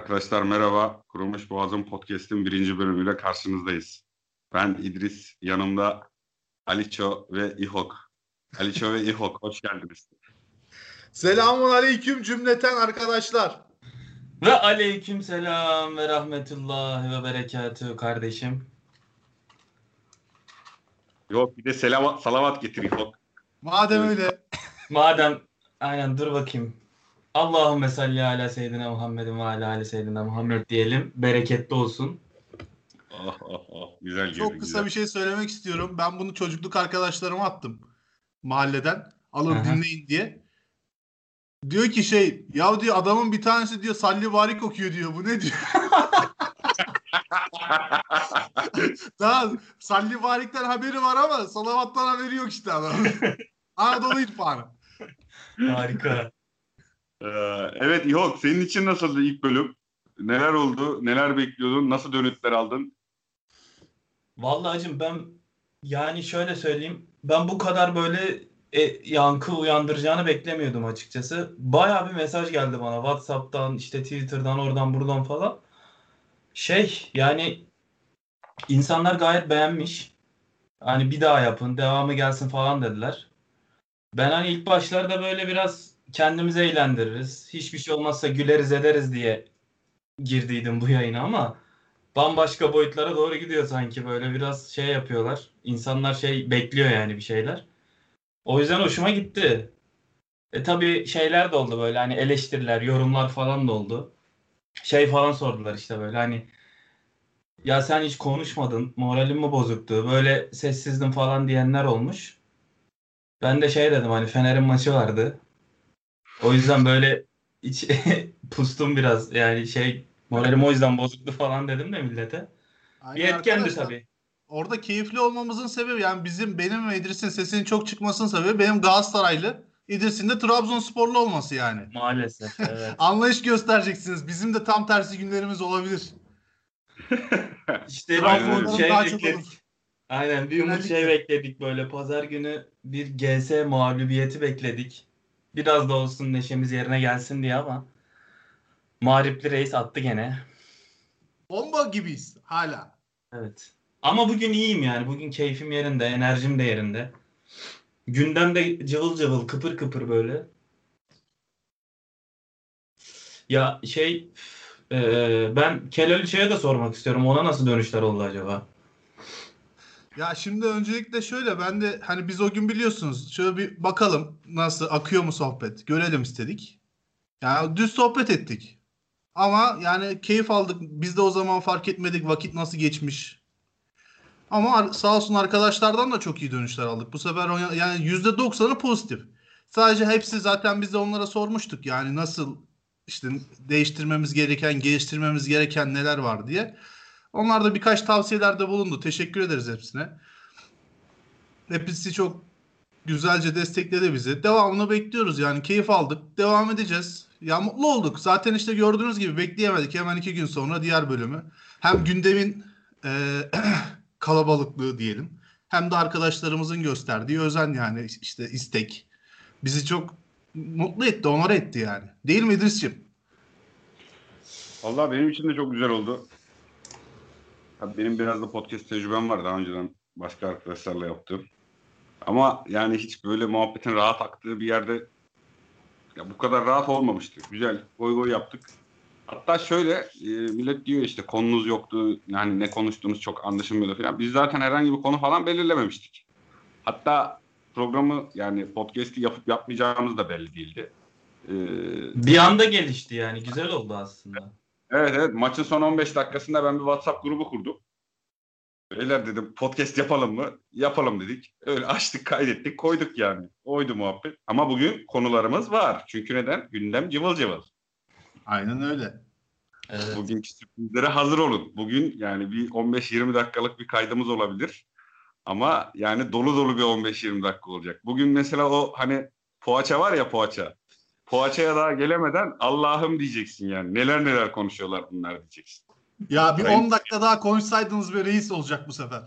Arkadaşlar merhaba. Kurumuş Boğazım Podcast'in birinci bölümüyle karşınızdayız. Ben İdris, yanımda Aliço ve İhok. Aliço ve İhok, hoş geldiniz. Selamun aleyküm cümleten arkadaşlar. Ve aleyküm selam ve rahmetullah ve berekatü kardeşim. Yok bir de selavat, salavat getir İhok. Madem öyle Madem aynen dur bakayım. Allahümme salli ala seyyidina Muhammedin ve ala ali seyyidina Muhammed diyelim. Bereketli olsun. Oh, oh, oh. Güzel girdi, çok kısa güzel. bir şey söylemek istiyorum. Ben bunu çocukluk arkadaşlarıma attım. Mahalleden. Alın Aha. dinleyin diye. Diyor ki şey ya diyor adamın bir tanesi diyor salli barik okuyor diyor. Bu ne diyor? Daha salli barikten haberi var ama salavattan haberi yok işte adamın. Anadolu İtfanı. Harika. Ee, evet İhok, senin için nasıldı ilk bölüm? Neler oldu? Neler bekliyordun? Nasıl dönütler aldın? Vallahi hacım ben yani şöyle söyleyeyim. Ben bu kadar böyle e, yankı uyandıracağını beklemiyordum açıkçası. Bayağı bir mesaj geldi bana WhatsApp'tan, işte Twitter'dan, oradan buradan falan. Şey yani insanlar gayet beğenmiş. Hani bir daha yapın, devamı gelsin falan dediler. Ben hani ilk başlarda böyle biraz kendimizi eğlendiririz. Hiçbir şey olmazsa güleriz ederiz diye girdiydim bu yayına ama bambaşka boyutlara doğru gidiyor sanki böyle biraz şey yapıyorlar. İnsanlar şey bekliyor yani bir şeyler. O yüzden hoşuma gitti. E tabii şeyler de oldu böyle hani eleştiriler, yorumlar falan da oldu. Şey falan sordular işte böyle hani ya sen hiç konuşmadın, moralin mi bozuktu, böyle sessizdin falan diyenler olmuş. Ben de şey dedim hani Fener'in maçı vardı. O yüzden böyle iç pustum biraz yani şey moralim o yüzden bozuktu falan dedim de millete. Bir Aynen etkendi arkadaşlar. tabii. Orada keyifli olmamızın sebebi yani bizim benim ve İdris'in sesinin çok çıkmasının sebebi benim Galatasaraylı İdris'in de Trabzonsporlu olması yani. Maalesef evet. Anlayış göstereceksiniz. Bizim de tam tersi günlerimiz olabilir. İşte bir umut şey Daha çok bekledik. olur. Aynen bir umut şey bekledik böyle. Pazar günü bir GS mağlubiyeti bekledik. Biraz da olsun neşemiz yerine gelsin diye ama Mağripli Reis attı gene. Bomba gibiyiz hala. Evet. Ama bugün iyiyim yani. Bugün keyfim yerinde, enerjim de yerinde. Gündem de cıvıl cıvıl, kıpır kıpır böyle. Ya şey eee, ben Kelal şeye de sormak istiyorum. Ona nasıl dönüşler oldu acaba? Ya şimdi öncelikle şöyle ben de hani biz o gün biliyorsunuz şöyle bir bakalım nasıl akıyor mu sohbet görelim istedik. Yani düz sohbet ettik. Ama yani keyif aldık. Biz de o zaman fark etmedik vakit nasıl geçmiş. Ama sağ olsun arkadaşlardan da çok iyi dönüşler aldık. Bu sefer yani %90'ı pozitif. Sadece hepsi zaten biz de onlara sormuştuk. Yani nasıl işte değiştirmemiz gereken, geliştirmemiz gereken neler var diye. Onlar da birkaç tavsiyelerde bulundu. Teşekkür ederiz hepsine. Hepsi çok güzelce destekledi bizi. Devamını bekliyoruz yani keyif aldık. Devam edeceğiz. Ya mutlu olduk. Zaten işte gördüğünüz gibi bekleyemedik. Hemen iki gün sonra diğer bölümü. Hem gündemin e, kalabalıklığı diyelim. Hem de arkadaşlarımızın gösterdiği özen yani işte istek. Bizi çok mutlu etti, onore etti yani. Değil mi İdris'ciğim? Vallahi benim için de çok güzel oldu. Benim biraz da podcast tecrübem var daha önceden başka arkadaşlarla yaptığım. Ama yani hiç böyle muhabbetin rahat aktığı bir yerde ya bu kadar rahat olmamıştı. Güzel, goy goy yaptık. Hatta şöyle e, millet diyor işte konunuz yoktu, yani ne konuştuğunuz çok anlaşılmıyordu falan. Biz zaten herhangi bir konu falan belirlememiştik. Hatta programı yani podcast'i yapıp yapmayacağımız da belli değildi. Ee, Bir anda gelişti yani. Güzel oldu aslında. Evet evet maçın son 15 dakikasında ben bir WhatsApp grubu kurdum. Beyler dedim podcast yapalım mı? Yapalım dedik. Öyle açtık kaydettik koyduk yani. Oydu muhabbet. Ama bugün konularımız var. Çünkü neden? Gündem cıvıl cıvıl. Aynen öyle. Evet. Bugünkü sürprizlere hazır olun. Bugün yani bir 15-20 dakikalık bir kaydımız olabilir. Ama yani dolu dolu bir 15-20 dakika olacak. Bugün mesela o hani poğaça var ya poğaça. Poğaçaya daha gelemeden Allah'ım diyeceksin yani. Neler neler konuşuyorlar bunlar diyeceksin. Ya bir Aynen. 10 dakika daha konuşsaydınız bir reis olacak bu sefer.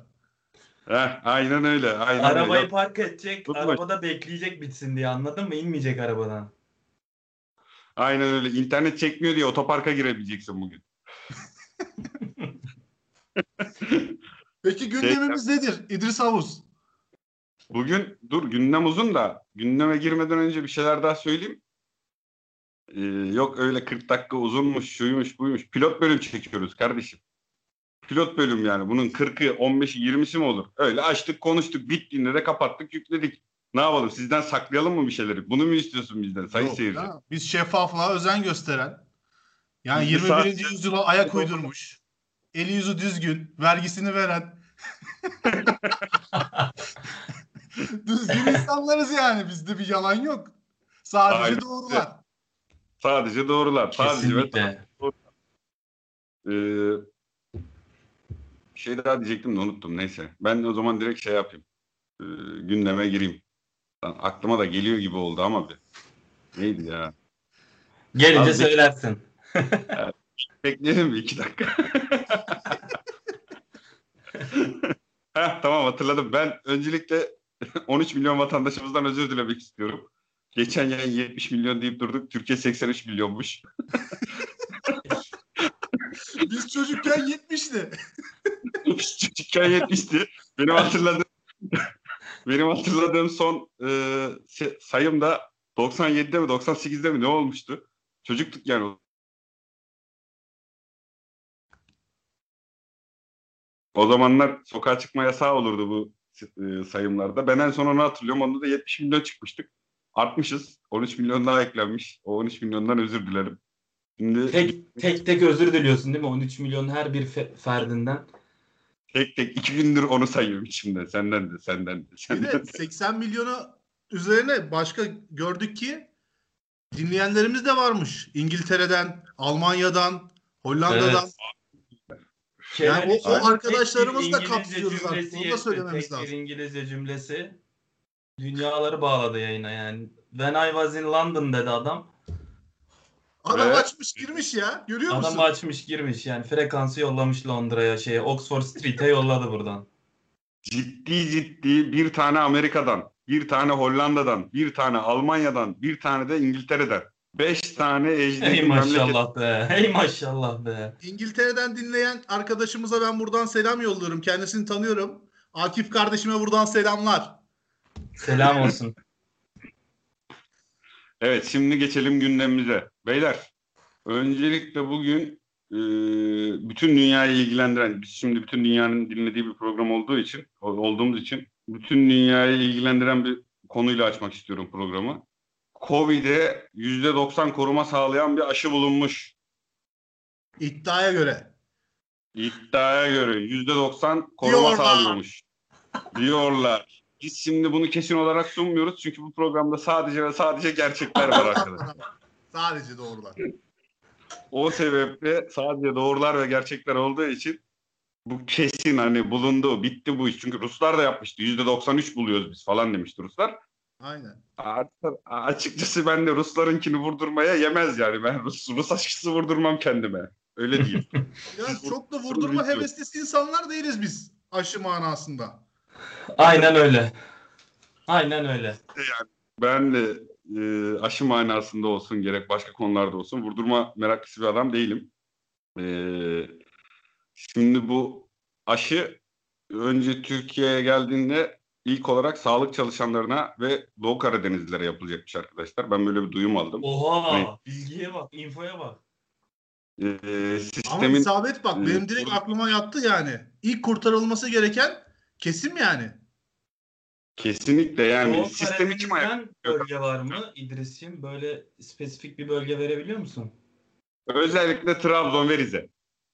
Heh, aynen öyle. Aynen Arabayı öyle. park edecek, Tutma. arabada bekleyecek bitsin diye anladın mı? İnmeyecek arabadan. Aynen öyle. İnternet çekmiyor diye otoparka girebileceksin bugün. Peki gündemimiz nedir? İdris Havuz. Bugün dur gündem uzun da gündeme girmeden önce bir şeyler daha söyleyeyim. Ee, yok öyle 40 dakika uzunmuş, şuymuş, buymuş. Pilot bölüm çekiyoruz kardeşim. Pilot bölüm yani. Bunun 40'ı, 15'i, 20'si mi olur? Öyle açtık, konuştuk, bittiğinde de kapattık, yükledik. Ne yapalım? Sizden saklayalım mı bir şeyleri? Bunu mu istiyorsun bizden sayın Yok seyirci? ya, Biz şeffaflığa özen gösteren. Yani Biz 21. sadece- yüzyıla ayak uydurmuş. Eli yüzü düzgün. Vergisini veren. düzgün insanlarız yani. Bizde bir yalan yok. Sadece Aynen. doğrular. Sadece doğrular. Sadece ve Kesinlikle. Ee, bir şey daha diyecektim de unuttum. Neyse. Ben o zaman direkt şey yapayım. Ee, gündeme gireyim. Lan aklıma da geliyor gibi oldu ama bir. Neydi ya? Gelince Abi- söylersin. Bekleyelim bir iki dakika. Heh, tamam hatırladım. Ben öncelikle 13 milyon vatandaşımızdan özür dilemek istiyorum. Geçen yayın 70 milyon deyip durduk. Türkiye 83 milyonmuş. Biz çocukken 70'ti. Çocukken 70'ti. Benim hatırladığım benim hatırladığım son e, sayım da 97'de mi 98'de mi ne olmuştu? Çocuktuk yani. O zamanlar sokağa çıkma yasağı olurdu bu e, sayımlarda. Ben en son onu hatırlıyorum. Onda da 70 milyon çıkmıştık. Artmışız. 13 milyon daha eklenmiş. O 13 milyondan özür dilerim. Şimdi Tek tek tek özür diliyorsun değil mi? 13 milyon her bir fe- ferdinden. tek tek iki gündür onu sayıyorum içimde. Senden de, senden de, senden de de. 80 milyonu üzerine başka gördük ki dinleyenlerimiz de varmış. İngiltere'den, Almanya'dan, Hollanda'dan. Yani o- o arkadaşlarımızı da İngilizce kapsıyoruz artık. Onu da söylememiz Tek bir lazım. İngilizce cümlesi dünyaları bağladı yayına yani. When I was in London dedi adam. Adam Evet. açmış girmiş ya. Görüyor musun? Adam açmış girmiş yani frekansı yollamış Londra'ya şeye Oxford Street'e yolladı buradan. ciddi ciddi bir tane Amerika'dan, bir tane Hollanda'dan, bir tane Almanya'dan, bir tane de İngiltere'den. Beş tane ecnebi Hey memleket. maşallah be. Hey maşallah be. İngiltere'den dinleyen arkadaşımıza ben buradan selam yolluyorum. Kendisini tanıyorum. Akif kardeşime buradan selamlar. Selam olsun. Evet şimdi geçelim gündemimize. Beyler öncelikle bugün e, bütün dünyayı ilgilendiren, biz şimdi bütün dünyanın dinlediği bir program olduğu için, olduğumuz için bütün dünyayı ilgilendiren bir konuyla açmak istiyorum programı. Covid'e %90 koruma sağlayan bir aşı bulunmuş. İddiaya göre. İddiaya göre %90 koruma Diyorlar. sağlıyormuş. Diyorlar. Biz şimdi bunu kesin olarak sunmuyoruz çünkü bu programda sadece ve sadece gerçekler var arkadaşlar. Sadece doğrular. O sebeple sadece doğrular ve gerçekler olduğu için bu kesin hani bulundu, bitti bu iş. Çünkü Ruslar da yapmıştı. %93 buluyoruz biz falan demişti Ruslar. Aynen. Artık açıkçası ben de Ruslarınkini vurdurmaya yemez yani. Ben Rus, Rus aşkısı vurdurmam kendime. Öyle diyeyim. Ya çok da vurdurma heveslisi insanlar değiliz biz aşı manasında. Aynen öyle. Aynen öyle. ben de e, aşı manasında olsun gerek başka konularda olsun vurdurma meraklısı bir adam değilim. E, şimdi bu aşı önce Türkiye'ye geldiğinde ilk olarak sağlık çalışanlarına ve Doğu Karadenizlilere yapılacakmış arkadaşlar. Ben böyle bir duyum aldım. Oha, Evet. bilgiye bak, infoya bak. E, Ama sistemin isabet bak benim direkt burada- aklıma yattı yani. İlk kurtarılması gereken kesim yani. kesinlikle yani Doğu sistemi kim? Karadeniz'den bölge var mı İdris'ciğim? Böyle spesifik bir bölge verebiliyor musun? Özellikle Trabzon ve Rize.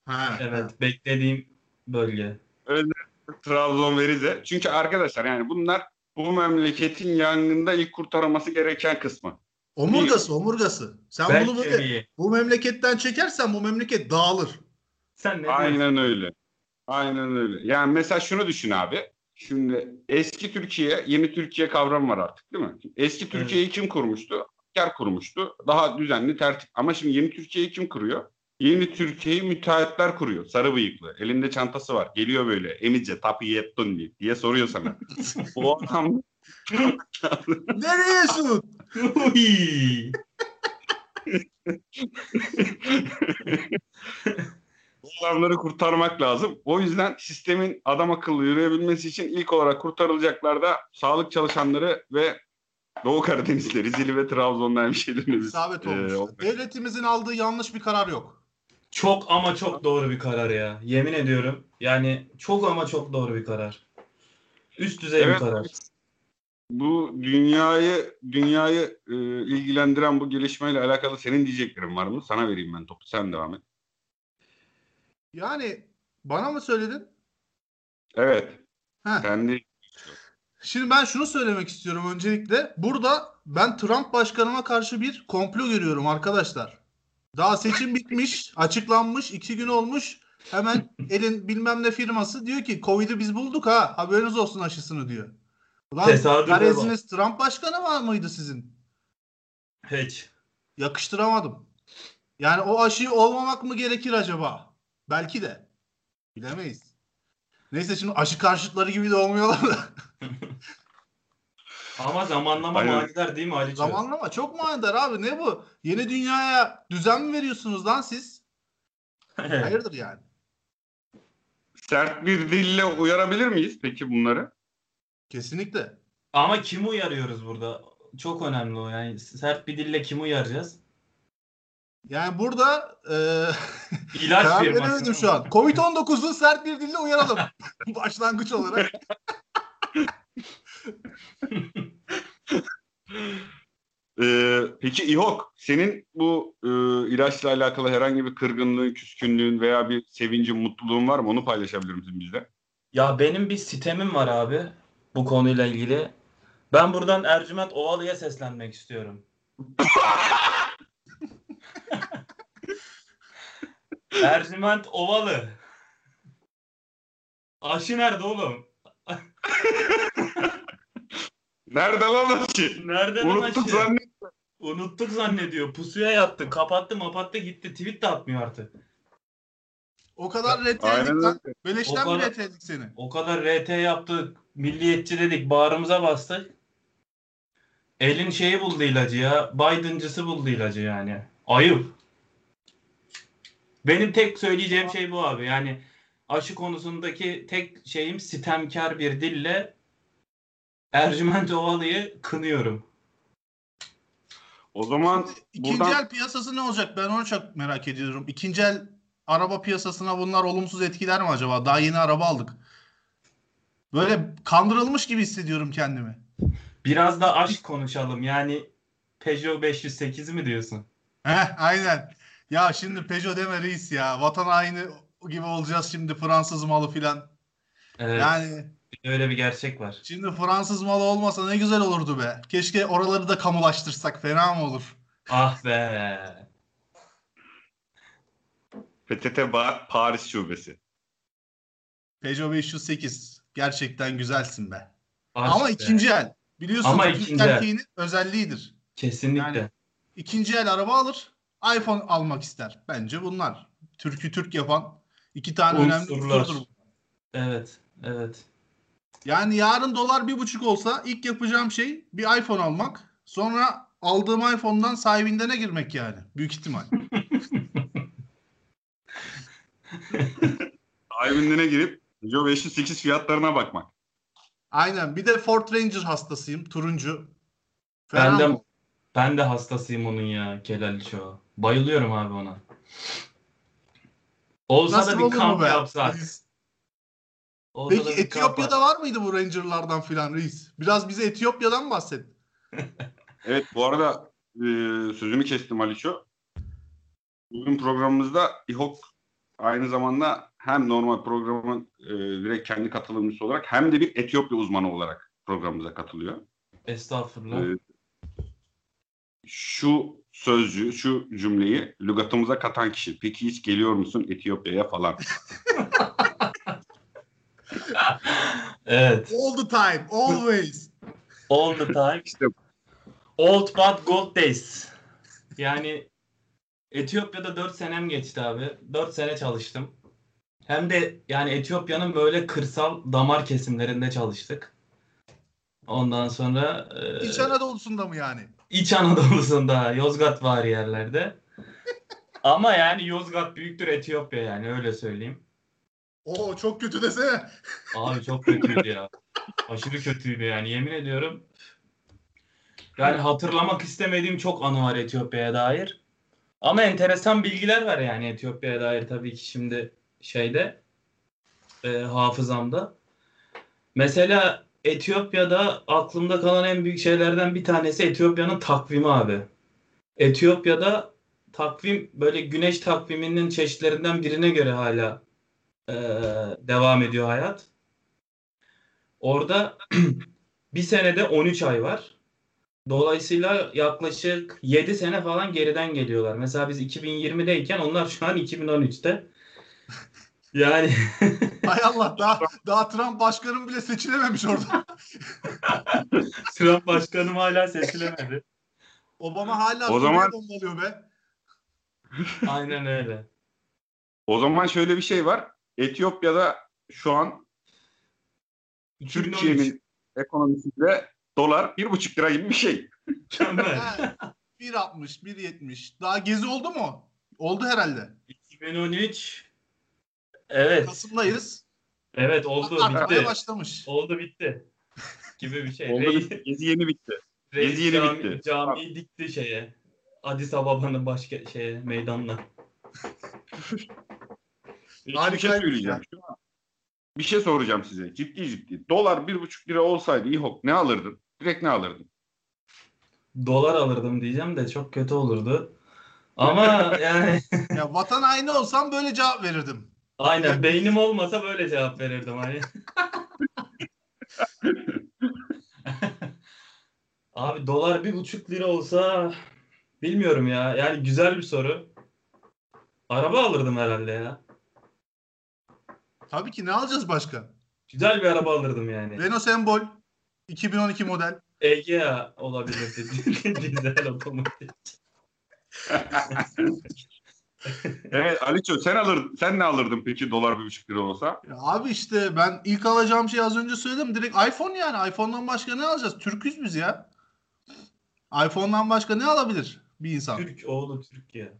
Ha. Evet, beklediğim bölge. Trabzon ve Rize. Çünkü arkadaşlar yani bunlar bu memleketin yangında ilk kurtarılması gereken kısmı. Omurgası, omurgası. Sen Belki bunu böyle bu memleketten çekersen bu memleket dağılır. Sen ne diyorsun? Aynen öyle. Aynen öyle. Yani mesela şunu düşün abi. Şimdi eski Türkiye, yeni Türkiye kavramı var artık değil mi? Eski Türkiye'yi kim kurmuştu? Asker kurmuştu. Daha düzenli tertip. Ama şimdi yeni Türkiye'yi kim kuruyor? Yeni Türkiye'yi müteahhitler kuruyor. Sarı bıyıklı. Elinde çantası var. Geliyor böyle. Emice tapi yettun diye, diye soruyor sana. o adam Nereye Suud? Bu adamları kurtarmak lazım. O yüzden sistemin adam akıllı yürüyebilmesi için ilk olarak kurtarılacaklar da sağlık çalışanları ve Doğu Karadeniz'de, Rizeli ve Trabzon'da hemşehrilerimiz. İsabet Ee, olmuş. Devletimizin aldığı yanlış bir karar yok. Çok ama çok doğru bir karar ya. Yemin ediyorum. Yani çok ama çok doğru bir karar. Üst düzey bir Evet, karar. Bu dünyayı dünyayı e, ilgilendiren bu gelişmeyle alakalı senin diyeceklerin var mı? Sana vereyim ben topu. Sen devam et. Yani bana mı söyledin? Evet. Heh. Kendi Şimdi ben şunu söylemek istiyorum öncelikle. Burada ben Trump başkanıma karşı bir komplo görüyorum arkadaşlar. Daha seçim bitmiş, açıklanmış, iki gün olmuş. Hemen elin bilmem ne firması diyor ki Covid'i biz bulduk ha haberiniz olsun aşısını diyor. Ulan gareziniz Trump başkanı var mıydı sizin? Hiç. Yakıştıramadım. Yani o aşıyı olmamak mı gerekir acaba? Belki de. Bilemeyiz. Neyse şimdi aşı karşıtları gibi de olmuyorlar da. Ama zamanlama Aynen. manidar değil mi Aliço? Zamanlama çok manidar abi. Ne bu? Yeni dünyaya düzen mi veriyorsunuz lan siz? Hayırdır yani? sert bir dille uyarabilir miyiz peki bunları? Kesinlikle. Ama kimi uyarıyoruz burada? Çok önemli o yani. Sert bir dille kimi uyaracağız? Yani burada eee İlaç karar veremedim şu an. Covid-19'u sert bir dille uyaralım. Başlangıç olarak. Ee, peki İHOK senin bu e, ilaçla alakalı herhangi bir kırgınlığın, küskünlüğün veya bir sevincin, mutluluğun var mı? Onu paylaşabilir misin bizle? Ya benim bir sitemim var abi bu konuyla ilgili. Ben buradan Ercüment Ovalı'ya seslenmek istiyorum. Ercüment Ovalı. Aşı nerede oğlum? Nerede lan o ki? Nerede lan Unuttuk aşı? zannet. Unuttuk zannediyor. Pusuya yattı. Kapattı mapattı gitti. Tweet de atmıyor artık. O kadar Aynen retledik lan. öyle. Beleşten O mi kadar- retledik seni? O kadar RT yaptık. Milliyetçi dedik. Bağrımıza bastık. Elin şeyi buldu ilacı ya. Biden'cısı buldu ilacı yani. Ayıp. Benim tek söyleyeceğim şey bu abi. Yani aşı konusundaki tek şeyim sitemkar bir dille Ercüment Ovalı'yı kınıyorum. O zaman İkinci buradan el piyasası ne olacak? Ben onu çok merak ediyorum. İkinci el araba piyasasına bunlar olumsuz etkiler mi acaba? Daha yeni araba aldık. Böyle kandırılmış gibi hissediyorum kendimi. Biraz da aşk konuşalım. Yani Peugeot 508 mi diyorsun? Heh, aynen. Ya şimdi Peugeot deme reis ya. Vatan haini gibi olacağız şimdi Fransız malı filan. Evet. Yani Öyle bir gerçek var. şimdi Fransız malı olmasa ne güzel olurdu be. Keşke oraları da kamulaştırsak fena mı olur? Ah be. PTT Ba- Paris Şubesi. Peugeot 508 gerçekten güzelsin be. Aşk Ama be. ikinci el. Biliyorsun Ama ikinci el. erkeğinin özelliğidir. Kesinlikle. Yani- İkinci el araba alır, iPhone almak ister. Bence bunlar. Türk'ü Türk yapan iki tane önemli Unsurlar. unsurdur. Evet. Evet. Yani yarın dolar bir buçuk olsa ilk yapacağım şey bir iPhone almak. Sonra aldığım iPhone'dan sahibindene girmek yani. Büyük ihtimal. Sahibinden girip Peugeot 508 fiyatlarına bakmak. Aynen. Bir de Ford Ranger hastasıyım. Turuncu. Ben Fena de mı? Ben de hastasıyım onun ya Kelal Show. Bayılıyorum abi ona. Olsa Nasıl da bir kamp yapsak. Reis? Olsa Peki bir kamp Etiyopya'da var mıydı bu Ranger'lardan filan reis? Biraz bize Etiyopya'dan bahset. Evet bu arada e, sözünü kestim Aliço. Bugün programımızda İHOK aynı zamanda hem normal programın e, direkt kendi katılımcısı olarak hem de bir Etiyopya uzmanı olarak programımıza katılıyor. Estağfurullah. Ee, şu sözcüğü, şu cümleyi lügatımıza katan kişi. Peki hiç geliyor musun Etiyopya'ya falan? evet. All the time. Always. All the time. İşte Old but gold days. Yani Etiyopya'da 4 senem geçti abi. 4 sene çalıştım. Hem de yani Etiyopya'nın böyle kırsal damar kesimlerinde çalıştık. Ondan sonra e, İç Anadolu'sunda mı yani? İç Anadolu'sunda, Yozgat var yerlerde. Ama yani Yozgat büyüktür Etiyopya yani öyle söyleyeyim. Oo çok kötü desene. Abi çok kötüydü ya. Aşırı kötüydü yani yemin ediyorum. Yani hatırlamak istemediğim çok anı var Etiyopya'ya dair. Ama enteresan bilgiler var yani Etiyopya'ya dair tabii ki şimdi şeyde e, hafızamda. Mesela Etiyopya'da aklımda kalan en büyük şeylerden bir tanesi Etiyopya'nın takvimi abi. Etiyopya'da takvim böyle güneş takviminin çeşitlerinden birine göre hala e, devam ediyor hayat. Orada bir senede 13 ay var. Dolayısıyla yaklaşık 7 sene falan geriden geliyorlar. Mesela biz 2020'deyken onlar şu an 2013'te. Yani Hay Allah daha, daha Trump başkanım bile seçilememiş orada. Trump başkanım hala seçilemedi. Obama hala O zaman- bombalıyor be. Aynen öyle. O zaman şöyle bir şey var. Etiyopya'da şu an 2013. Türkiye'nin ekonomisinde dolar bir buçuk lira gibi bir şey. Mükemmel. Ha, 1.60, 1.70. Daha gezi oldu mu? Oldu herhalde. 2013 Evet. Kasım'dayız. Evet oldu Artmaya bitti. başlamış. Oldu bitti. Gibi bir şey. Oldu bitti. Gezi yeni bitti. reis Gezi yeni cami, bitti. camiyi dikti şeye. Addis Ababa'nın başka şeye meydanına. Bir Harikaymış şey söyleyeceğim. Şu an bir şey soracağım size. Ciddi ciddi. Dolar bir buçuk lira olsaydı İHOK ne alırdın? Direkt ne alırdın? Dolar alırdım diyeceğim de çok kötü olurdu. Ama yani Ya vatan haini olsam böyle cevap verirdim. Aynen beynim olmasa böyle cevap verirdim hani. Abi dolar bir buçuk lira olsa bilmiyorum ya. Yani güzel bir soru. Araba alırdım herhalde ya. Tabii ki ne alacağız başka? Güzel bir araba alırdım yani. Renault Sembol 2012 model. Egea olabilirdi. Dizel otomobil. Evet Aliço sen alırdın. Sen ne alırdın peki dolar bir buçuk lira olsa? Ya abi işte ben ilk alacağım şeyi az önce söyledim. Direkt iPhone yani. iPhone'dan başka ne alacağız? Türküz biz ya. iPhone'dan başka ne alabilir bir insan? Türk oğlu Türkiye.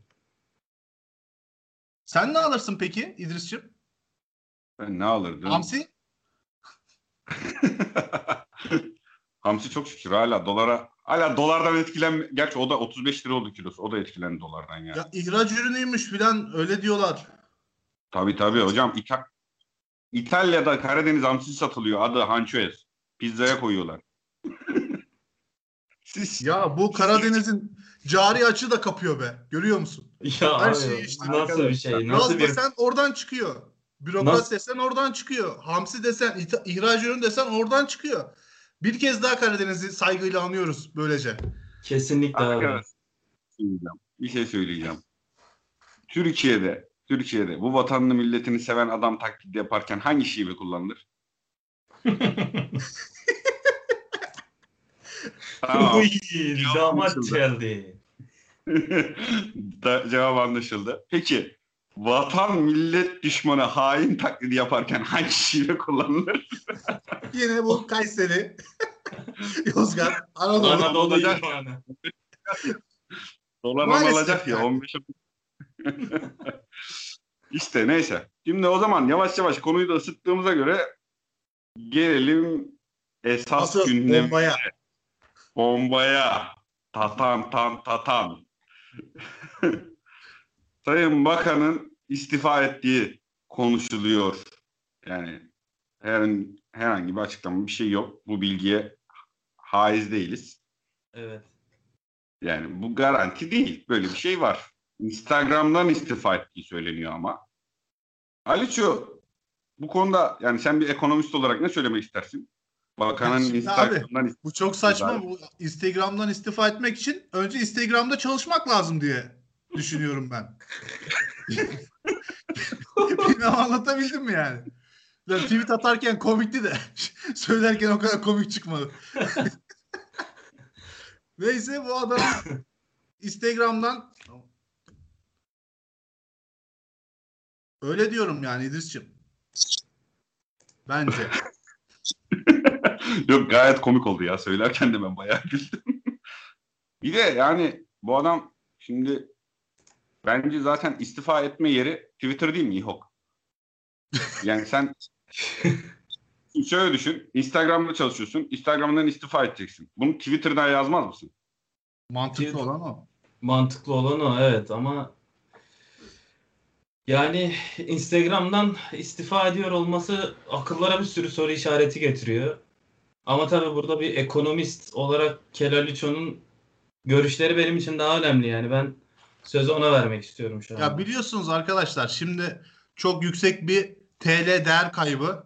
Sen ne alırsın peki İdris'ciğim? Ben ne alırdım? Hamsi? Hamsi çok şükür hala dolara hala dolardan etkilen gerçi o da 35 lira oldu kilosu. O da etkilendi dolardan yani. Ya ihraç ürünüymüş filan öyle diyorlar. Tabii tabii hocam İta- İtalya'da Karadeniz hamsi satılıyor. Adı Hançoes. Pizzaya koyuyorlar. Siz Ya bu Karadeniz'in cari açığı da kapıyor be. Görüyor musun? Ya Her abi, şey işte nasıl bir şey? Nasıl Gaz bir desen oradan çıkıyor. Bürokrat Nasıl- desen oradan çıkıyor. Hamsi desen, ihraç ürün desen oradan çıkıyor. Bir kez daha Karadeniz'i saygıyla anıyoruz böylece. kesinlikle abi. Bir şey söyleyeceğim. Türkiye'de Türkiye'de bu vatanını milletini seven adam taklidi yaparken hangi şive kullanılır? tamam. Uy, Cevap damat geldi. da, cevap anlaşıldı. Peki vatan millet düşmanı hain taklidi yaparken hangi şive kullanılır? Yine bu Kayseri, Yozgat, Anadolu. Anadolu olacak. irfanı. Dolar alacak ya yani. 15 İşte neyse. Şimdi o zaman yavaş yavaş konuyu da ısıttığımıza göre gelelim esas Asıl gündem bombaya. bombaya. Tatan tan tatan. Sayın Bakan'ın istifa ettiği konuşuluyor. Yani her, herhangi bir açıklama bir şey yok. Bu bilgiye haiz değiliz. Evet. Yani bu garanti değil. Böyle bir şey var. Instagram'dan istifa ettiği söyleniyor ama. Aliço bu konuda yani sen bir ekonomist olarak ne söylemek istersin? Bakanın Şimdi Instagram'dan ist- Bu çok saçma. Bu Instagram'dan istifa etmek için önce Instagram'da çalışmak lazım diye düşünüyorum ben. Bilmem anlatabildim mi yani? Ben tweet atarken komikti de söylerken o kadar komik çıkmadı. Neyse bu adam Instagram'dan öyle diyorum yani İdris'ciğim. Bence. Yok gayet komik oldu ya. Söylerken de ben bayağı güldüm. bir de yani bu adam şimdi bence zaten istifa etme yeri Twitter değil mi İHOK? Yani sen şöyle düşün. Instagram'da çalışıyorsun. Instagram'dan istifa edeceksin. Bunu Twitter'dan yazmaz mısın? Mantıklı olan o. Mantıklı olan o evet ama yani Instagram'dan istifa ediyor olması akıllara bir sürü soru işareti getiriyor. Ama tabii burada bir ekonomist olarak Kelaliço'nun görüşleri benim için daha önemli yani ben sözü ona vermek istiyorum şu an. Ya biliyorsunuz arkadaşlar şimdi çok yüksek bir TL değer kaybı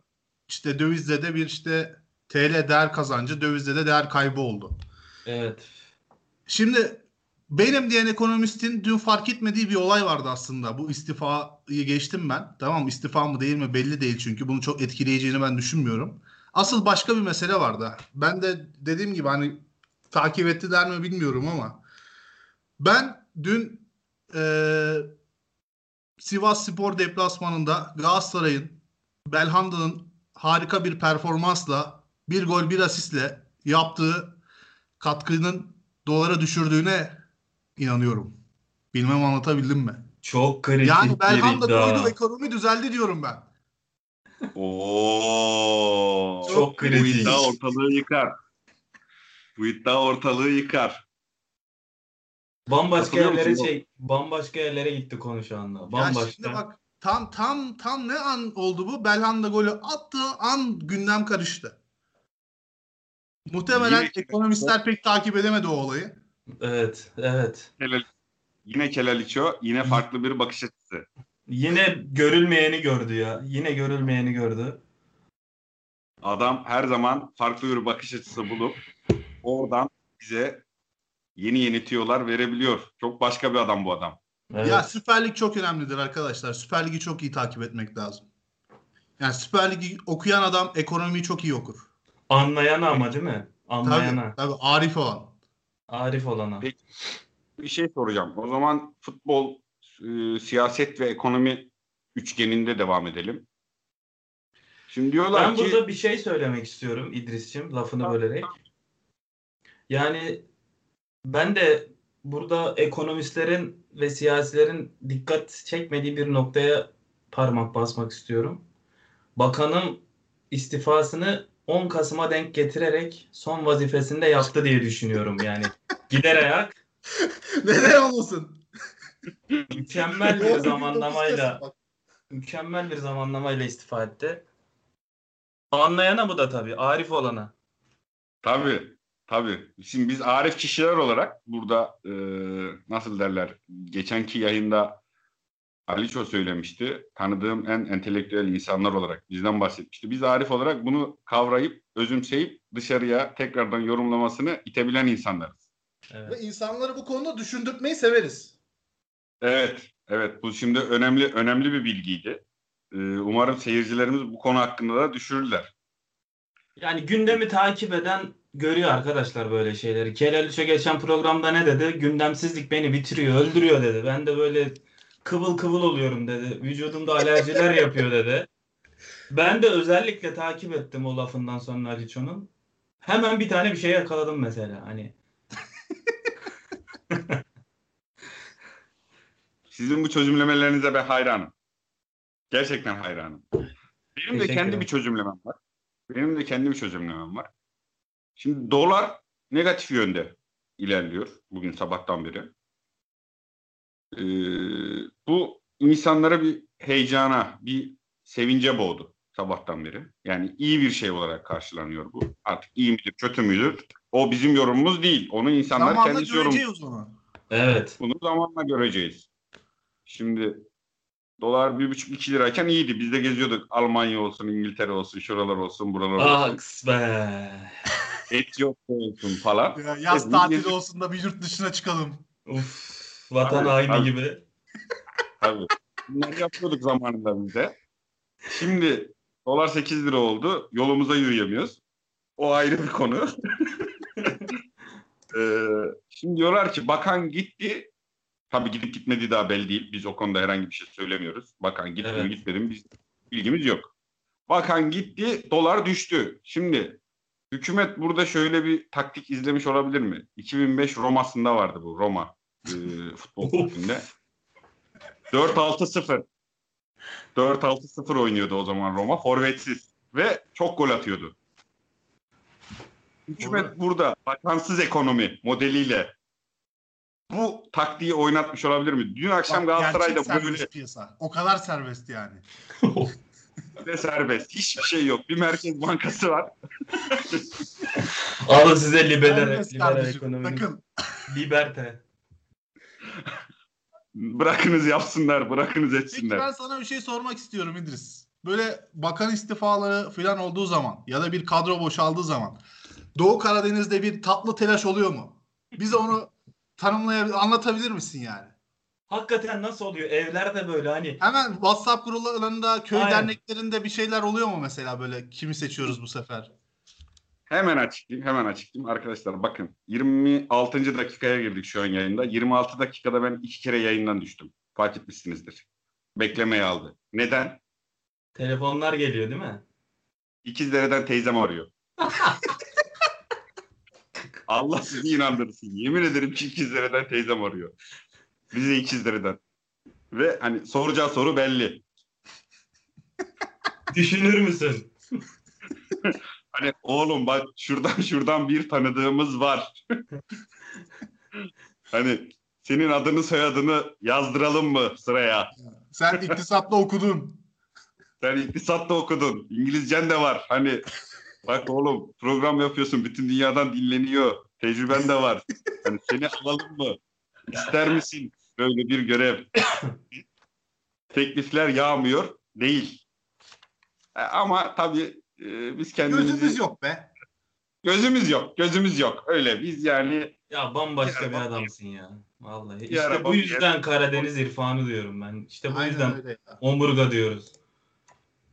işte dövizde de bir işte TL değer kazancı dövizde de değer kaybı oldu. Evet. Şimdi benim diyen ekonomistin dün fark etmediği bir olay vardı aslında. Bu istifayı geçtim ben. Tamam istifa mı değil mi belli değil çünkü bunu çok etkileyeceğini ben düşünmüyorum. Asıl başka bir mesele vardı. Ben de dediğim gibi hani takip ettiler mi bilmiyorum ama ben dün eee Sivas Spor deplasmanında Galatasaray'ın Belhanda'nın harika bir performansla bir gol bir asistle yaptığı katkının dolara düşürdüğüne inanıyorum. Bilmem anlatabildim mi? Çok kritik Yani bir Belhanda koydu ekonomi düzeldi diyorum ben. Oo. Çok Bu kritik. iddia ortalığı yıkar. Bu iddia ortalığı yıkar. Bambaşka yerlere şey, bambaşka yerlere gitti konu şu anda. Ya Bambaşka. şimdi bak tam tam tam ne an oldu bu? Belhanda golü attığı an gündem karıştı. Muhtemelen Yine- ekonomistler pek takip edemedi o olayı. Evet, evet. Kelal, yine Kelaliço, yine farklı bir bakış açısı. Yine görülmeyeni gördü ya. Yine görülmeyeni gördü. Adam her zaman farklı bir bakış açısı bulup oradan bize yeni yeni verebiliyor. Çok başka bir adam bu adam. Evet. Ya Süper Lig çok önemlidir arkadaşlar. Süper Lig'i çok iyi takip etmek lazım. Yani Süper Lig'i okuyan adam ekonomiyi çok iyi okur. Anlayana ama değil mi? Tabii, Anlayana. tabii Arif olan. Arif olana. Peki. Bir şey soracağım. O zaman futbol, e, siyaset ve ekonomi üçgeninde devam edelim. Şimdi diyorlar Ben ki burada bir şey söylemek istiyorum İdris'cim lafını bölerek. Yani ben de burada ekonomistlerin ve siyasilerin dikkat çekmediği bir noktaya parmak basmak istiyorum. Bakanın istifasını 10 Kasım'a denk getirerek son vazifesinde yaptı diye düşünüyorum yani. Gider ayak Neden olmasın? mükemmel bir zamanlamayla mükemmel bir zamanlamayla istifa etti. Anlayana bu da tabii. Arif olana. Tabii. Tabii. Şimdi biz arif kişiler olarak burada e, nasıl derler geçenki yayında Aliço söylemişti. Tanıdığım en entelektüel insanlar olarak bizden bahsetmişti. Biz arif olarak bunu kavrayıp, özümseyip dışarıya tekrardan yorumlamasını itebilen insanlarız. Evet. Ve insanları bu konuda düşündürtmeyi severiz. Evet, evet. Bu şimdi önemli önemli bir bilgiydi. E, umarım seyircilerimiz bu konu hakkında da düşürürler. Yani gündemi takip eden görüyor arkadaşlar böyle şeyleri. Kelal Üçe geçen programda ne dedi? Gündemsizlik beni bitiriyor, öldürüyor dedi. Ben de böyle kıvıl kıvıl oluyorum dedi. Vücudumda alerjiler yapıyor dedi. Ben de özellikle takip ettim o lafından sonra Aliço'nun. Hemen bir tane bir şey yakaladım mesela. Hani Sizin bu çözümlemelerinize ben hayranım. Gerçekten hayranım. Benim de kendi bir çözümlemem var. Benim de kendi bir çözümlemem var. Şimdi dolar negatif yönde ilerliyor bugün sabahtan beri. Ee, bu insanlara bir heyecana, bir sevince boğdu sabahtan beri. Yani iyi bir şey olarak karşılanıyor bu. Artık iyi midir, kötü müdür? O bizim yorumumuz değil. Onu insanlar Zamanla kendisi yorum. göreceğiz o zaman. evet. Bunu zamanla göreceğiz. Şimdi dolar bir buçuk iki lirayken iyiydi. Biz de geziyorduk. Almanya olsun, İngiltere olsun, şuralar olsun, buralar olsun. Aks be. Etiyopya olsun falan. Ya, yaz tatili olsun da bir yurt dışına çıkalım. Uf. Vatan haini gibi. Tabii. Bunları yapıyorduk zamanında biz de. Şimdi dolar 8 lira oldu. Yolumuza yürüyemiyoruz. O ayrı bir konu. Ee, şimdi diyorlar ki bakan gitti. Tabii gidip gitmediği daha belli değil. Biz o konuda herhangi bir şey söylemiyoruz. Bakan gitti mi Evet. gitmedi mi biz bilgimiz yok. Bakan gitti, dolar düştü. Şimdi Hükümet burada şöyle bir taktik izlemiş olabilir mi? 2005 Roma'sında vardı bu Roma e, futbol kulübünde. 4-6-0. 4-6-0 oynuyordu o zaman Roma. Forvetsiz. Ve çok gol atıyordu. Hükümet Doğru. burada bakansız ekonomi modeliyle bu taktiği oynatmış olabilir mi? Dün akşam Bak, Galatasaray'da böyle piyasa. O kadar serbest yani. de serbest. Hiçbir şey yok. Bir merkez bankası var. Alın size liberal, ekonomi. Bakın Liberte. Bırakınız yapsınlar, bırakınız peki etsinler. ben sana bir şey sormak istiyorum İdris. Böyle bakan istifaları falan olduğu zaman ya da bir kadro boşaldığı zaman Doğu Karadeniz'de bir tatlı telaş oluyor mu? Bize onu tanımlayabilir, anlatabilir misin yani? Hakikaten nasıl oluyor? Evler de böyle hani Hemen WhatsApp gruplarında, köy Aynen. derneklerinde bir şeyler oluyor mu mesela böyle kimi seçiyoruz bu sefer? Hemen açıklayayım, hemen açıklayayım. Arkadaşlar bakın 26. dakikaya girdik şu an yayında. 26 dakikada ben iki kere yayından düştüm. Fark etmişsinizdir. Beklemeye aldı. Neden? telefonlar geliyor değil mi? İkizdere'den teyzem arıyor. Allah sizi inandırsın. Yemin ederim ki İkizdere'den teyzem arıyor. Bize İkizdere'den. Ve hani soracağı soru belli. Düşünür müsün? Hani oğlum bak şuradan şuradan bir tanıdığımız var. hani senin adını soyadını yazdıralım mı sıraya? Sen iktisatla okudun. Sen iktisatta okudun. İngilizcen de var. Hani bak oğlum program yapıyorsun. Bütün dünyadan dinleniyor. Tecrüben de var. Hani seni alalım mı? İster misin böyle bir görev? Teklifler yağmıyor. Değil. E, Ama tabii e, biz kendimizi... Gözümüz yok be. Gözümüz yok. Gözümüz yok. Öyle biz yani Ya bambaşka Bir adamsın ya. Vallahi. Bir İşte ara bu yüzden Karadeniz irfanı diyorum ben. İşte bu Aynen yüzden omurga diyoruz.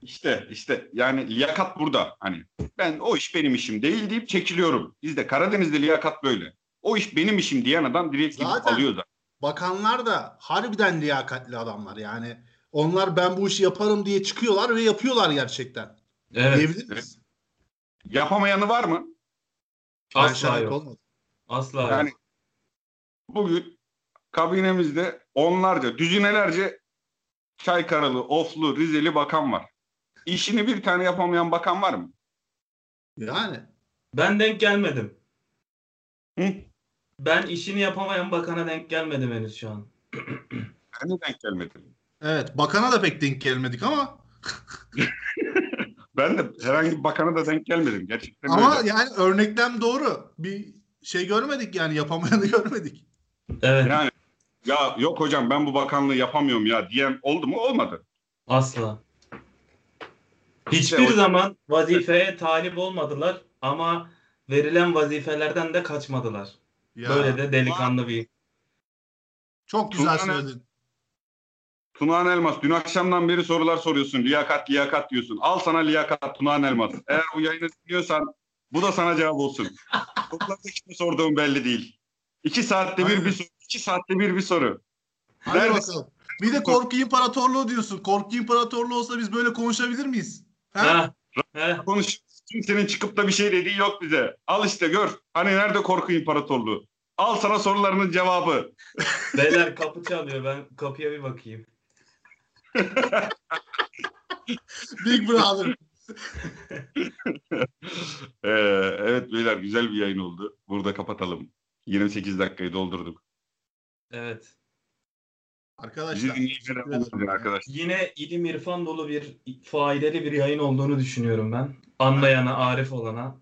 işte işte yani liyakat burada. Hani ben o iş benim işim değil deyip çekiliyorum. Bizde Karadeniz'de liyakat böyle. O iş benim işim diyen adam direkt gidip Zaten- alıyor da. Bakanlar da harbiden liyakatli adamlar yani. Onlar ben bu işi yaparım diye çıkıyorlar ve yapıyorlar gerçekten. Evet. Diyebilir miyiz? Yapamayanı var mı? Asla yok. olmadım. Asla yok. Yani bugün kabinemizde onlarca, düzinelerce Çaykaralı, Oflu, Rizeli bakan var. İşini bir tane yapamayan bakan var mı? Yani. Ben denk gelmedim. Hı? Ben işini yapamayan bakana denk gelmedim henüz şu an. Ben de denk gelmedim. Evet. Bakana da pek denk gelmedik ama Ben de herhangi bir bakana da denk gelmedim. Gerçekten ama öyle. yani örneklem doğru. Bir şey görmedik yani yapamayanı görmedik. Evet. Yani ya yok hocam ben bu bakanlığı yapamıyorum ya diyen oldu mu? Olmadı. Asla. İşte Hiçbir o- zaman vazifeye talip olmadılar ama verilen vazifelerden de kaçmadılar. Ya, Böyle de delikanlı bir. Çok güzel Tuna- söyledin. Tunağan Elmas dün akşamdan beri sorular soruyorsun. Liyakat liyakat diyorsun. Al sana liyakat Tunağan Elmas. Eğer bu yayını dinliyorsan bu da sana cevap olsun. Toplamda kime sorduğum belli değil. İki saatte bir Aynen. bir soru. İki saatte bir bir soru. Hadi Neredesin? bakalım. Bir de korku imparatorluğu diyorsun. Korku imparatorluğu olsa biz böyle konuşabilir miyiz? Ha? Ha, ha. Konuş. Kimsenin çıkıp da bir şey dediği yok bize. Al işte gör. Hani nerede korku imparatorluğu? Al sana sorularının cevabı. Beyler kapı çalıyor. Ben kapıya bir bakayım. Big Brother. Ee, evet beyler güzel bir yayın oldu. Burada kapatalım. 28 dakikayı doldurduk. Evet. Arkadaşlar. arkadaşlar. Yine ilim irfan dolu bir faydalı bir yayın olduğunu düşünüyorum ben. Anlayana, arif olana.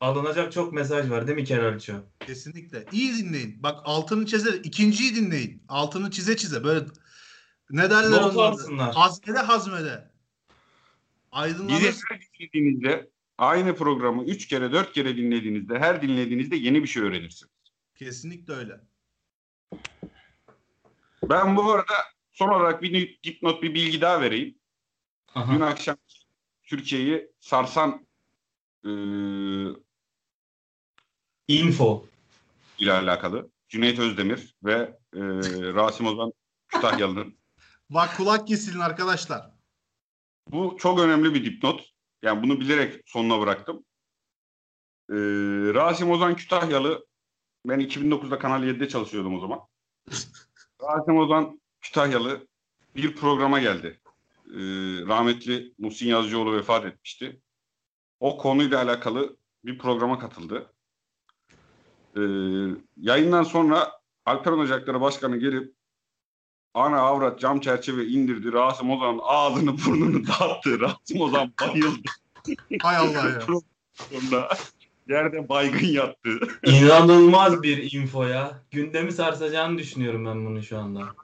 Alınacak çok mesaj var değil mi Keralço? Kesinlikle. İyi dinleyin. Bak altını çize. ikinciyi dinleyin. Altını çize çize. Böyle ne derler Not onlar? Hazmede hazmede. Aydınlanır. her dinlediğinizde aynı programı 3 kere 4 kere dinlediğinizde her dinlediğinizde yeni bir şey öğrenirsiniz. Kesinlikle öyle. Ben bu arada son olarak bir dipnot bir bilgi daha vereyim. Aha. Dün akşam Türkiye'yi sarsan e, Info. ile alakalı Cüneyt Özdemir ve e, Rasim Ozan Kütahyalı'nın Bak kulak kesilin arkadaşlar. Bu çok önemli bir dipnot. Yani bunu bilerek sonuna bıraktım. Ee, Rasim Ozan Kütahyalı. Ben 2009'da Kanal 7'de çalışıyordum o zaman. Rasim Ozan Kütahyalı bir programa geldi. Ee, rahmetli Muhsin Yazıcıoğlu vefat etmişti. O konuyla alakalı bir programa katıldı. Ee, yayından sonra Alperen Ocakları Başkanı gelip ana avrat cam çerçeve indirdi. Rasim Ozan'ın ağzını burnunu dağıttı. Rasim Ozan bayıldı. Hay Allah ya. Sonra yerde baygın yattı. İnanılmaz bir info ya. Gündemi sarsacağını düşünüyorum ben bunu şu anda.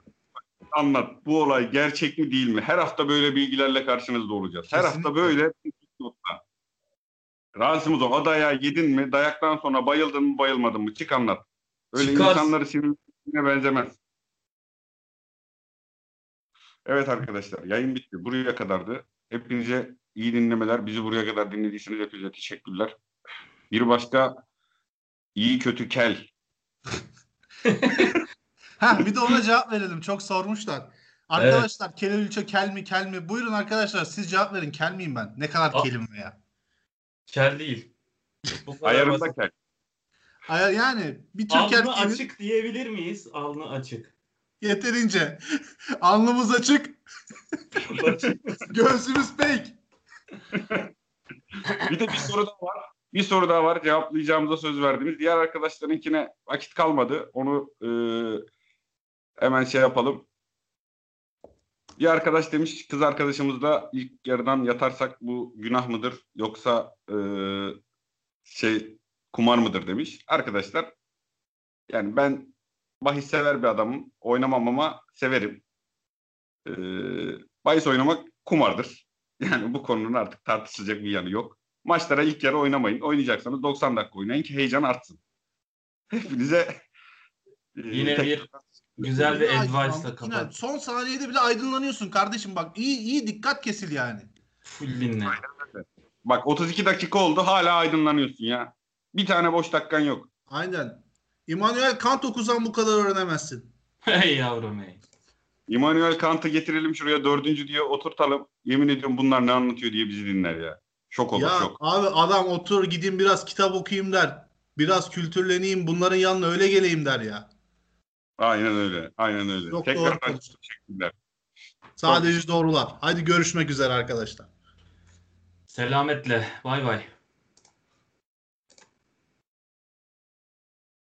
Anlat. Bu olay gerçek mi değil mi? Her hafta böyle bilgilerle karşınızda olacağız. Her hafta Kesinlikle. böyle notla. Rasim Ozan o dayağı yedin mi? Dayaktan sonra bayıldın mı bayılmadın mı? Çık anlat. Öyle Çıkar. insanları sinirine benzemez. Evet arkadaşlar yayın bitti. Buraya kadardı. Hepinize iyi dinlemeler. Bizi buraya kadar dinlediyseniz hepinize teşekkürler. Bir başka iyi kötü kel. Ha bir de ona cevap verelim. Çok sormuşlar. Arkadaşlar kel ülçe kel mi kel mi? Buyurun arkadaşlar siz cevap verin. Kel miyim ben? Ne kadar Aa. kelim veya? Kel değil. Ayarında kel. Ay- Yani bir Türk Alnı erkeğinin açık diyebilir miyiz? Alnı açık. yeterince alnımız açık, göğsümüz pek. Bir de bir soru daha var. Bir soru daha var. Cevaplayacağımıza söz verdiğimiz. Diğer arkadaşlarınkine vakit kalmadı. Onu e, hemen şey yapalım. Bir arkadaş demiş kız arkadaşımızla ilk yarıdan yatarsak bu günah mıdır yoksa e, şey kumar mıdır demiş. Arkadaşlar yani ben bahis sever bir adamım. Oynamam ama severim. E, bahis oynamak kumardır. Yani bu konunun artık tartışılacak bir yanı yok. Maçlara ilk yarı oynamayın. Oynayacaksanız 90 dakika oynayın ki heyecan artsın. Hepinize e, Yine tek- bir güzel bir Yine advice aydınlan- ile yine kapat. son saniyede bile aydınlanıyorsun kardeşim bak. iyi iyi dikkat kesil yani. Full dinle. Bak 32 dakika oldu hala aydınlanıyorsun ya. Bir tane boş dakikan yok. Aynen. Immanuel Kant okusan bu kadar öğrenemezsin. Hey yavrum hey. Immanuel Kant'ı getirelim şuraya dördüncü diye oturtalım. Yemin ediyorum bunlar ne anlatıyor diye bizi dinler ya. Şok olur ya şok. abi adam otur gideyim biraz kitap okuyayım der. Biraz kültürleneyim bunların yanına öyle geleyim der ya. Aynen öyle. Aynen öyle. Çok Tekrar doğru teşekkürler. Sadece doğrular. Hadi görüşmek üzere arkadaşlar. Selametle. Bay bay.